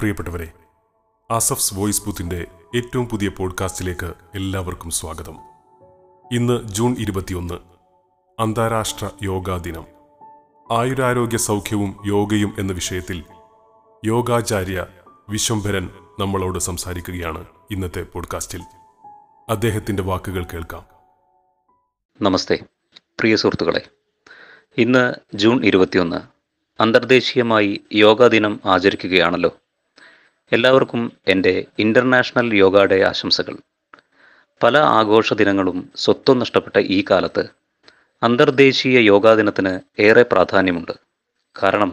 പ്രിയപ്പെട്ടവരെ അസഫ്സ് വോയിസ് ബുത്തിന്റെ ഏറ്റവും പുതിയ പോഡ്കാസ്റ്റിലേക്ക് എല്ലാവർക്കും സ്വാഗതം. ഇന്ന് ജൂൺ ഇരുപത്തിയൊന്ന് അന്താരാഷ്ട്ര യോഗാ ദിനം. ആയുരാരോഗ്യ സൗഖ്യവും യോഗയും എന്ന വിഷയത്തിൽ യോഗാചാര്യ വിശ്വംഭരൻ നമ്മളോട് സംസാരിക്കുകയാണ് ഇന്നത്തെ പോഡ്കാസ്റ്റിൽ. അദ്ദേഹത്തിന്റെ വാക്കുകൾ കേൾക്കാം. നമസ്തേ പ്രിയ സുഹൃത്തുക്കളെ. ഇന്ന് ജൂൺ ഇരുപത്തിയൊന്ന് അന്തർദേശീയമായി യോഗാ ദിനം ആചരിക്കുകയാണല്ലോ. എല്ലാവർക്കും എന്റെ ഇന്റർനാഷണൽ യോഗ ഡേ ആശംസകൾ. പല ആഘോഷ ദിനങ്ങളും സ്വത്വം നഷ്ടപ്പെട്ട ഈ കാലത്ത് അന്തർദേശീയ യോഗാ ദിനത്തിന് ഏറെ പ്രാധാന്യമുണ്ട്. കാരണം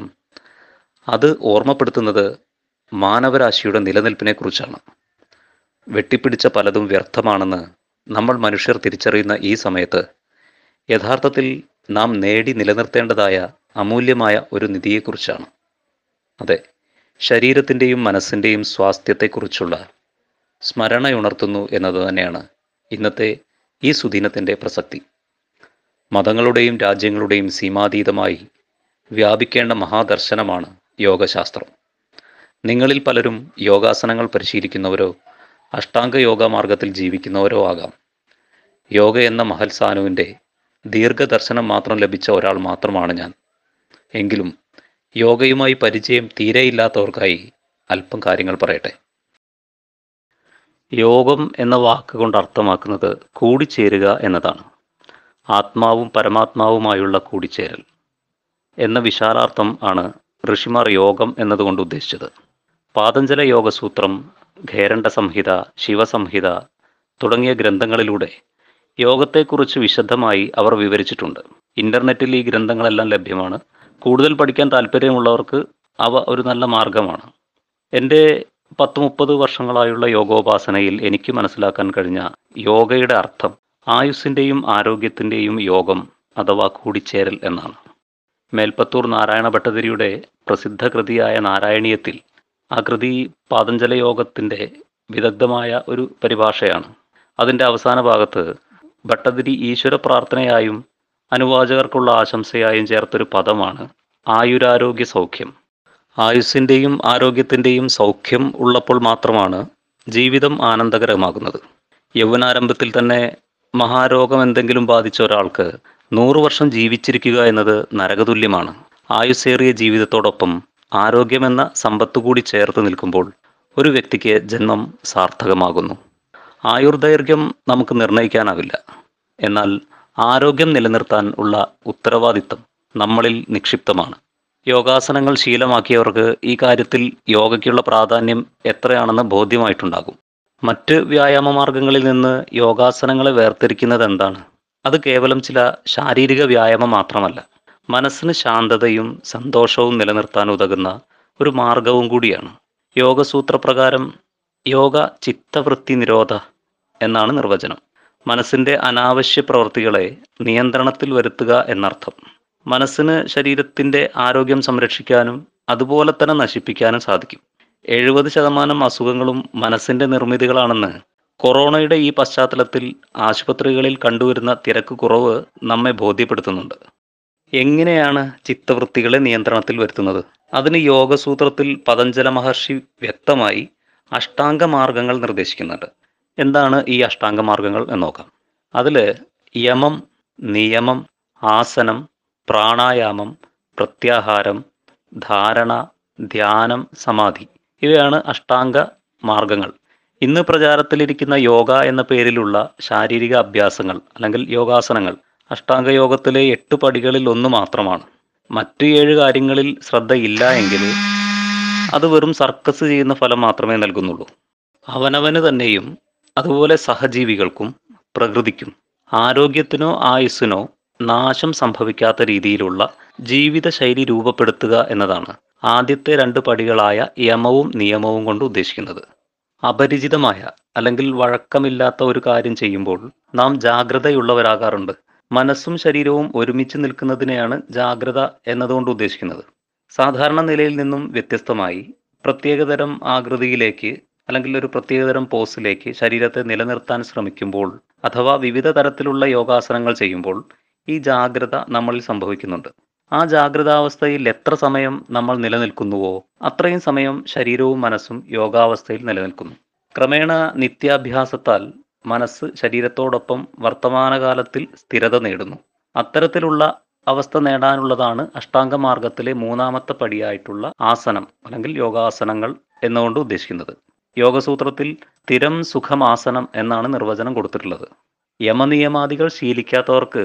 അത് ഓർമ്മപ്പെടുത്തുന്നത് മാനവരാശിയുടെ നിലനിൽപ്പിനെക്കുറിച്ചാണ്. വെട്ടിപ്പിടിച്ച പലതും വ്യർത്ഥമാണെന്ന് നമ്മൾ മനുഷ്യർ തിരിച്ചറിയുന്ന ഈ സമയത്ത് യഥാർത്ഥത്തിൽ നാം നേടി നിലനിർത്തേണ്ടതായ അമൂല്യമായ ഒരു നിധിയെക്കുറിച്ചാണ്. അതെ ശരീരത്തിന്റെയും മനസ്സിന്റെയും സ്വാസ്ഥ്യത്തെക്കുറിച്ചുള്ള സ്മരണയുണർത്തുന്നു എന്നത് തന്നെയാണ് ഇന്നത്തെ ഈ സുദിനത്തിന്റെ പ്രസക്തി. മതങ്ങളുടെയും രാജ്യങ്ങളുടെയും സീമാതീതമായി വ്യാപിക്കേണ്ട മഹാദർശനമാണ് യോഗശാസ്ത്രം. നിങ്ങളിൽ പലരും യോഗാസനങ്ങൾ പരിശീലിക്കുന്നവരോ അഷ്ടാംഗ യോഗ മാർഗത്തിൽ ജീവിക്കുന്നവരോ ആകാം. യോഗ എന്ന മഹൽ സാനുവിന്റെ ദീർഘദർശനം മാത്രം ലഭിച്ച ഒരാൾ മാത്രമാണ് ഞാൻ. എങ്കിലും യോഗയുമായി പരിചയം തീരെയില്ലാത്തവർക്കായി അല്പം കാര്യങ്ങൾ പറയട്ടെ. യോഗം എന്ന വാക്ക് കൊണ്ട് അർത്ഥമാക്കുന്നത് കൂടിച്ചേരുക എന്നതാണ്. ആത്മാവും പരമാത്മാവുമായുള്ള കൂടിച്ചേരൽ എന്ന വിശാലാർത്ഥം ആണ് ഋഷിമാർ യോഗം എന്നതുകൊണ്ട് ഉദ്ദേശിച്ചത്. പാതഞ്ജല യോഗസൂത്രം ഖേരണ്ട സംഹിത ശിവസംഹിത തുടങ്ങിയ ഗ്രന്ഥങ്ങളിലൂടെ യോഗത്തെക്കുറിച്ച് വിശദമായി അവർ വിവരിച്ചിട്ടുണ്ട്. ഇന്റർനെറ്റിൽ ഈ ഗ്രന്ഥങ്ങളെല്ലാം ലഭ്യമാണ്. കൂടുതൽ പഠിക്കാൻ താല്പര്യമുള്ളവർക്ക് അവ ഒരു നല്ല മാർഗമാണ്. എന്റെ പത്ത് മുപ്പത് വർഷങ്ങളായുള്ള യോഗോപാസനയിൽ എനിക്ക് മനസ്സിലാക്കാൻ കഴിഞ്ഞ യോഗയുടെ അർത്ഥം ആയുസ്സിന്റെയും ആരോഗ്യത്തിന്റെയും യോഗം അഥവാ കൂടിച്ചേരൽ എന്നാണ്. മേൽപ്പത്തൂർ നാരായണ ഭട്ടതിരിയുടെ പ്രസിദ്ധ കൃതിയായ നാരായണീയത്തിൽ ആ കൃതി പാതഞ്ജല യോഗത്തിന്റെ വിദഗ്ധമായ ഒരു പരിഭാഷയാണ്. അതിന്റെ അവസാന ഭാഗത്ത് ഭട്ടതിരി ഈശ്വര പ്രാർത്ഥനയായും അനുവാചകർക്കുള്ള ആശംസയായും ചേർത്തൊരു പദമാണ് ആയുരാരോഗ്യ സൗഖ്യം. ആയുസ്സിന്റെയും ആരോഗ്യത്തിന്റെയും സൗഖ്യം ഉള്ളപ്പോൾ മാത്രമാണ് ജീവിതം ആനന്ദകരമാകുന്നത്. യൗവനാരംഭത്തിൽ തന്നെ മഹാരോഗം എന്തെങ്കിലും ബാധിച്ച ഒരാൾക്ക് നൂറു വർഷം ജീവിച്ചിരിക്കുക എന്നത് നരകതുല്യമാണ്. ആയുസ്സേറിയ ജീവിതത്തോടൊപ്പം ആരോഗ്യമെന്ന സമ്പത്ത് കൂടി ചേർത്ത് നിൽക്കുമ്പോൾ ഒരു വ്യക്തിക്ക് ജന്മം സാർത്ഥകമാകുന്നു. ആയുർദൈർഘ്യം നമുക്ക് നിർണയിക്കാനാവില്ല. എന്നാൽ ആരോഗ്യം നിലനിർത്താൻ ഉള്ള ഉത്തരവാദിത്തം നമ്മളിൽ നിക്ഷിപ്തമാണ്. യോഗാസനങ്ങൾ ശീലമാക്കിയവർക്ക് ഈ കാര്യത്തിൽ യോഗയ്ക്കുള്ള പ്രാധാന്യം എത്രയാണെന്ന് ബോധ്യമായിട്ടുണ്ടാകും. മറ്റ് വ്യായാമ മാർഗങ്ങളിൽ നിന്ന് യോഗാസനങ്ങളെ വേർതിരിക്കുന്നത് എന്താണ്? അത് കേവലം ചില ശാരീരിക വ്യായാമം മാത്രമല്ല മനസ്സിന് ശാന്തതയും സന്തോഷവും നിലനിർത്താൻ ഉതകുന്ന ഒരു മാർഗവും കൂടിയാണ്. യോഗസൂത്രപ്രകാരം യോഗ ചിത്തവൃത്തി നിരോധ എന്നാണ് നിർവചനം. മനസ്സിന്റെ അനാവശ്യ പ്രവൃത്തികളെ നിയന്ത്രണത്തിൽ വരുത്തുക എന്നർത്ഥം. മനസ്സിന് ശരീരത്തിന്റെ ആരോഗ്യം സംരക്ഷിക്കാനും അതുപോലെ തന്നെ നശിപ്പിക്കാനും സാധിക്കും. എഴുപത് ശതമാനം അസുഖങ്ങളും മനസ്സിന്റെ നിർമ്മിതികളാണെന്ന് കൊറോണയുടെ ഈ പശ്ചാത്തലത്തിൽ ആശുപത്രികളിൽ കണ്ടുവരുന്ന തിരക്ക് കുറവ് നമ്മെ ബോധ്യപ്പെടുത്തുന്നുണ്ട്. എങ്ങനെയാണ് ചിത്തവൃത്തികളെ നിയന്ത്രണത്തിൽ വരുത്തുന്നത്? അതിന് യോഗസൂത്രത്തിൽ പതഞ്ജല മഹർഷി വ്യക്തമായി അഷ്ടാംഗ മാർഗങ്ങൾ നിർദ്ദേശിക്കുന്നുണ്ട്. എന്താണ് ഈ അഷ്ടാംഗ മാർഗങ്ങൾ എന്ന് നോക്കാം. അതിൽ യമം നിയമം ആസനം പ്രാണായാമം പ്രത്യാഹാരം ധാരണ ധ്യാനം സമാധി. ഇവയാണ് അഷ്ടാംഗ മാർഗങ്ങൾ. ഇന്ന് പ്രചാരത്തിലിരിക്കുന്ന യോഗ എന്ന പേരിലുള്ള ശാരീരിക അഭ്യാസങ്ങൾ അല്ലെങ്കിൽ യോഗാസനങ്ങൾ അഷ്ടാംഗ യോഗത്തിലെ എട്ട് പടികളിൽ ഒന്ന് മാത്രമാണ്. മറ്റു ഏഴ് കാര്യങ്ങളിൽ ശ്രദ്ധയില്ല എങ്കിൽ അത് വെറും സർക്കസ് ചെയ്യുന്ന ഫലം മാത്രമേ നൽകുന്നുള്ളൂ. അവനവന് തന്നെയും അതുപോലെ സഹജീവികൾക്കും പ്രകൃതിക്കും ആരോഗ്യത്തിനോ ആയുസ്സിനോ നാശം സംഭവിക്കാത്ത രീതിയിലുള്ള ജീവിതശൈലി രൂപപ്പെടുത്തുക എന്നതാണ് ആദ്യത്തെ രണ്ട് പടികളായ യമവും നിയമവും കൊണ്ട് ഉദ്ദേശിക്കുന്നത്. അപരിചിതമായ അല്ലെങ്കിൽ വഴക്കമില്ലാത്ത ഒരു കാര്യം ചെയ്യുമ്പോൾ നാം ജാഗ്രതയുള്ളവരാകാറുണ്ട്. മനസ്സും ശരീരവും ഒരുമിച്ച് നിൽക്കുന്നതിനെയാണ് ജാഗ്രത എന്നതുകൊണ്ട് ഉദ്ദേശിക്കുന്നത്. സാധാരണ നിലയിൽ നിന്നും വ്യത്യസ്തമായി പ്രത്യേകതരം ആകൃതിയിലേക്ക് അല്ലെങ്കിൽ ഒരു പ്രത്യേകതരം പോസിലേക്ക് ശരീരത്തെ നിലനിർത്താൻ ശ്രമിക്കുമ്പോൾ അഥവാ വിവിധ തരത്തിലുള്ള യോഗാസനങ്ങൾ ചെയ്യുമ്പോൾ ഈ ജാഗ്രത നമ്മളിൽ സംഭവിക്കുന്നുണ്ട്. ആ ജാഗ്രതാവസ്ഥയിൽ എത്ര സമയം നമ്മൾ നിലനിൽക്കുന്നുവോ അത്രയും സമയം ശരീരവും മനസ്സും യോഗാവസ്ഥയിൽ നിലനിൽക്കുന്നു. ക്രമേണ നിത്യാഭ്യാസത്താൽ മനസ്സ് ശരീരത്തോടൊപ്പം വർത്തമാനകാലത്തിൽ സ്ഥിരത നേടുന്നു. അത്തരത്തിലുള്ള അവസ്ഥ നേടാനുള്ളതാണ് അഷ്ടാംഗ മാർഗത്തിലെ മൂന്നാമത്തെ പടിയായിട്ടുള്ള ആസനം അല്ലെങ്കിൽ യോഗാസനങ്ങൾ എന്നുകൊണ്ട് ഉദ്ദേശിക്കുന്നത്. യോഗസൂത്രത്തിൽ സ്ഥിരം സുഖമാസനം എന്നാണ് നിർവചനം കൊടുത്തിട്ടുള്ളത്. യമനിയമാദികൾ ശീലിക്കാത്തവർക്ക്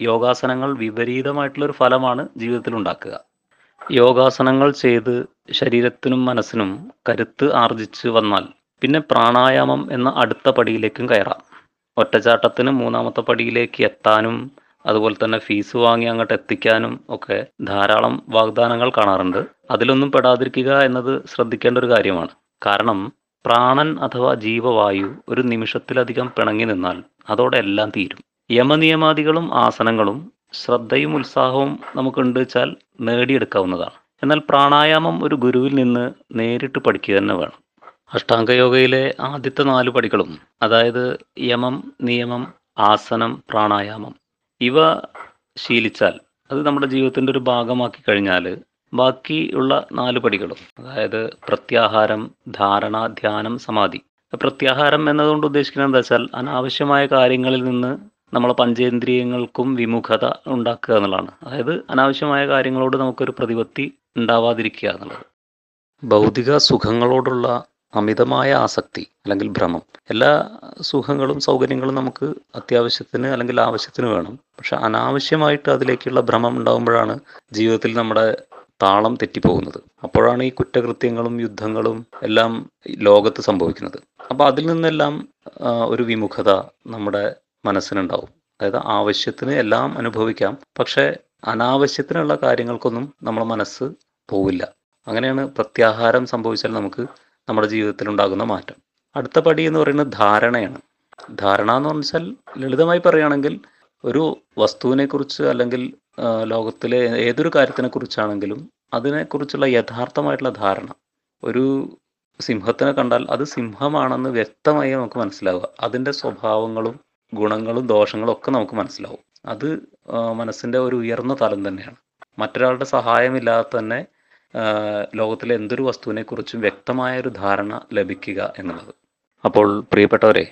യോഗാസനങ്ങൾ വിപരീതമായിട്ടുള്ള ഒരു ഫലമാണ് ജീവിതത്തിൽ ഉണ്ടാക്കുക യോഗാസനങ്ങൾ ചെയ്ത് ശരീരത്തിനും മനസ്സിനും കരുത്ത് ആർജിച്ച് വന്നാൽ പിന്നെ പ്രാണായാമം എന്ന അടുത്ത പടിയിലേക്കും കയറാം. ഒറ്റച്ചാട്ടത്തിന് മൂന്നാമത്തെ പടിയിലേക്ക് എത്താനും അതുപോലെ തന്നെ ഫീസ് വാങ്ങി അങ്ങോട്ട് എത്തിക്കാനും ഒക്കെ ധാരാളം വാഗ്ദാനങ്ങൾ കാണാറുണ്ട്. അതിലൊന്നും പെടാതിരിക്കുക എന്നത് ശ്രദ്ധിക്കേണ്ട ഒരു കാര്യമാണ്. കാരണം പ്രാണൻ അഥവാ ജീവവായു ഒരു നിമിഷത്തിലധികം പിണങ്ങി നിന്നാൽ അതോടെ എല്ലാം തീരും. യമനിയമാദികളും ആസനങ്ങളും ശ്രദ്ധയും ഉത്സാഹവും നമുക്കുണ്ട് വെച്ചാൽ നേടിയെടുക്കാവുന്നതാണ്. എന്നാൽ പ്രാണായാമം ഒരു ഗുരുവിൽ നിന്ന് നേരിട്ട് പഠിക്കുക തന്നെ വേണം. അഷ്ടാംഗയോഗയിലെ ആദ്യത്തെ നാല് പടികളും അതായത് യമം നിയമം ആസനം പ്രാണായാമം ഇവ ശീലിച്ചാൽ അത് നമ്മുടെ ജീവിതത്തിന്റെ ഒരു ഭാഗമാക്കി കഴിഞ്ഞാൽ ബാക്കിയുള്ള നാല് പടികളും അതായത് പ്രത്യാഹാരം ധാരണ ധ്യാനം സമാധി. പ്രത്യാഹാരം എന്നതുകൊണ്ട് ഉദ്ദേശിക്കുന്നത് എന്താ വെച്ചാൽ അനാവശ്യമായ കാര്യങ്ങളിൽ നിന്ന് നമ്മളെ പഞ്ചേന്ദ്രിയങ്ങൾക്കും വിമുഖത ഉണ്ടാക്കുക എന്നുള്ളതാണ്. അതായത് അനാവശ്യമായ കാര്യങ്ങളോട് നമുക്കൊരു പ്രതിപത്തി ഉണ്ടാവാതിരിക്കുക എന്നുള്ളത്. ഭൗതിക സുഖങ്ങളോടുള്ള അമിതമായ ആസക്തി അല്ലെങ്കിൽ ഭ്രമം. എല്ലാ സുഖങ്ങളും സൗകര്യങ്ങളും നമുക്ക് അത്യാവശ്യത്തിന് അല്ലെങ്കിൽ ആവശ്യത്തിന് വേണം. പക്ഷെ അനാവശ്യമായിട്ട് അതിലേക്കുള്ള ഭ്രമം ഉണ്ടാകുമ്പോഴാണ് ജീവിതത്തിൽ നമ്മുടെ താളം തെറ്റിപ്പോകുന്നത്. അപ്പോഴാണ് ഈ കുറ്റകൃത്യങ്ങളും യുദ്ധങ്ങളും എല്ലാം ലോകത്ത് സംഭവിക്കുന്നത്. അപ്പോൾ അതിൽ നിന്നെല്ലാം ഒരു വിമുഖത നമ്മുടെ മനസ്സിനുണ്ടാവും. അതായത് ആവശ്യത്തിന് എല്ലാം അനുഭവിക്കാം പക്ഷേ അനാവശ്യത്തിനുള്ള കാര്യങ്ങൾക്കൊന്നും നമ്മുടെ മനസ്സ് പോവില്ല. അങ്ങനെയാണ് പ്രത്യാഹാരം സംഭവിച്ചാൽ നമുക്ക് നമ്മുടെ ജീവിതത്തിൽ ഉണ്ടാകുന്ന മാറ്റം. അടുത്ത പടി എന്ന് പറയുന്നത് ധാരണയാണ്. ധാരണ എന്ന് പറഞ്ഞാൽ ലളിതമായി പറയുകയാണെങ്കിൽ ഒരു വസ്തുവിനെക്കുറിച്ച് അല്ലെങ്കിൽ ലോകത്തിലെ ഏതൊരു കാര്യത്തിനെ കുറിച്ചാണെങ്കിലും അതിനെക്കുറിച്ചുള്ള യഥാർത്ഥമായിട്ടുള്ള ധാരണ. ഒരു സിംഹത്തിനെ കണ്ടാൽ അത് സിംഹമാണെന്ന് വ്യക്തമായി നമുക്ക് മനസ്സിലാവുക. അതിന്റെ സ്വഭാവങ്ങളും ഗുണങ്ങളും ദോഷങ്ങളും ഒക്കെ നമുക്ക് മനസ്സിലാവും. അത് മനസ്സിന്റെ ഒരു ഉയർന്ന തലം തന്നെയാണ്. മറ്റൊരാളുടെ സഹായമില്ലാതെ തന്നെ ലോകത്തിലെ എന്തൊരു വസ്തുവിനെക്കുറിച്ചും വ്യക്തമായ ഒരു ധാരണ ലഭിക്കുക എന്നുള്ളത്. അപ്പോൾ പ്രിയപ്പെട്ടവരെ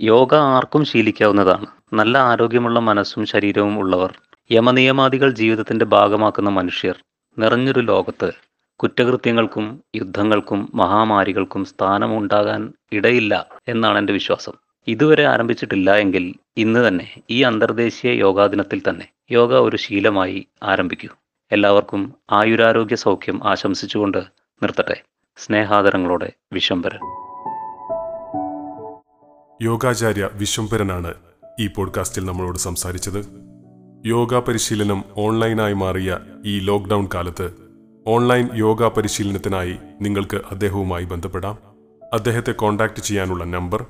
യോഗ ആർക്കും ശീലിക്കാവുന്നതാണ്. നല്ല ആരോഗ്യമുള്ള മനസ്സും ശരീരവും ഉള്ളവർ യമനിയമാദികൾ ജീവിതത്തിന്റെ ഭാഗമാക്കുന്ന മനുഷ്യർ നിറഞ്ഞൊരു ലോകത്ത് കുറ്റകൃത്യങ്ങൾക്കും യുദ്ധങ്ങൾക്കും മഹാമാരികൾക്കും സ്ഥാനമുണ്ടാകാൻ ഇടയില്ല എന്നാണ് എന്റെ വിശ്വാസം. ഇതുവരെ ആരംഭിച്ചിട്ടില്ല എങ്കിൽ ഇന്ന് തന്നെ ഈ അന്തർദേശീയ യോഗാ ദിനത്തിൽ തന്നെ യോഗ ഒരു ശീലമായി ആരംഭിക്കൂ. എല്ലാവർക്കും ആയുരാരോഗ്യ സൗഖ്യം ആശംസിച്ചുകൊണ്ട് നിർത്തട്ടെ. സ്നേഹാദരങ്ങളോടെ വിശ്വംഭരൻ. യോഗാചാര്യ വിശ്വംഭരനാണ് ഈ പോഡ്കാസ്റ്റിൽ നമ്മളോട് സംസാരിച്ചത്. യോഗ പരിശീലനം ഓൺലൈനായി മാറിയ ഈ ലോക്ക്ഡൗൺ കാലത്ത് ഓൺലൈൻ യോഗ പരിശീലനത്തിനായി നിങ്ങൾക്ക് അദ്ദേഹവുമായി ബന്ധപ്പെടാം. അദ്ദേഹത്തെ കോൺടാക്ട് ചെയ്യാനുള്ള number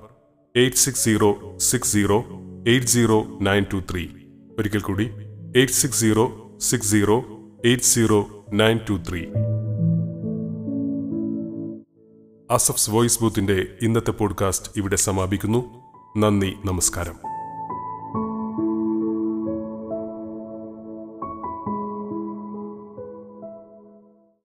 eight six zero six zero eight zero nine two three. ഒരിക്കൽ കൂടി eight six zero six zero eight zero nine two three. അസഫ്സ് voice ബൂത്തിന്റെ ഇന്നത്തെ പോഡ്കാസ്റ്റ് ഇവിടെ സമാപിക്കുന്നു. നന്ദി നമസ്കാരം.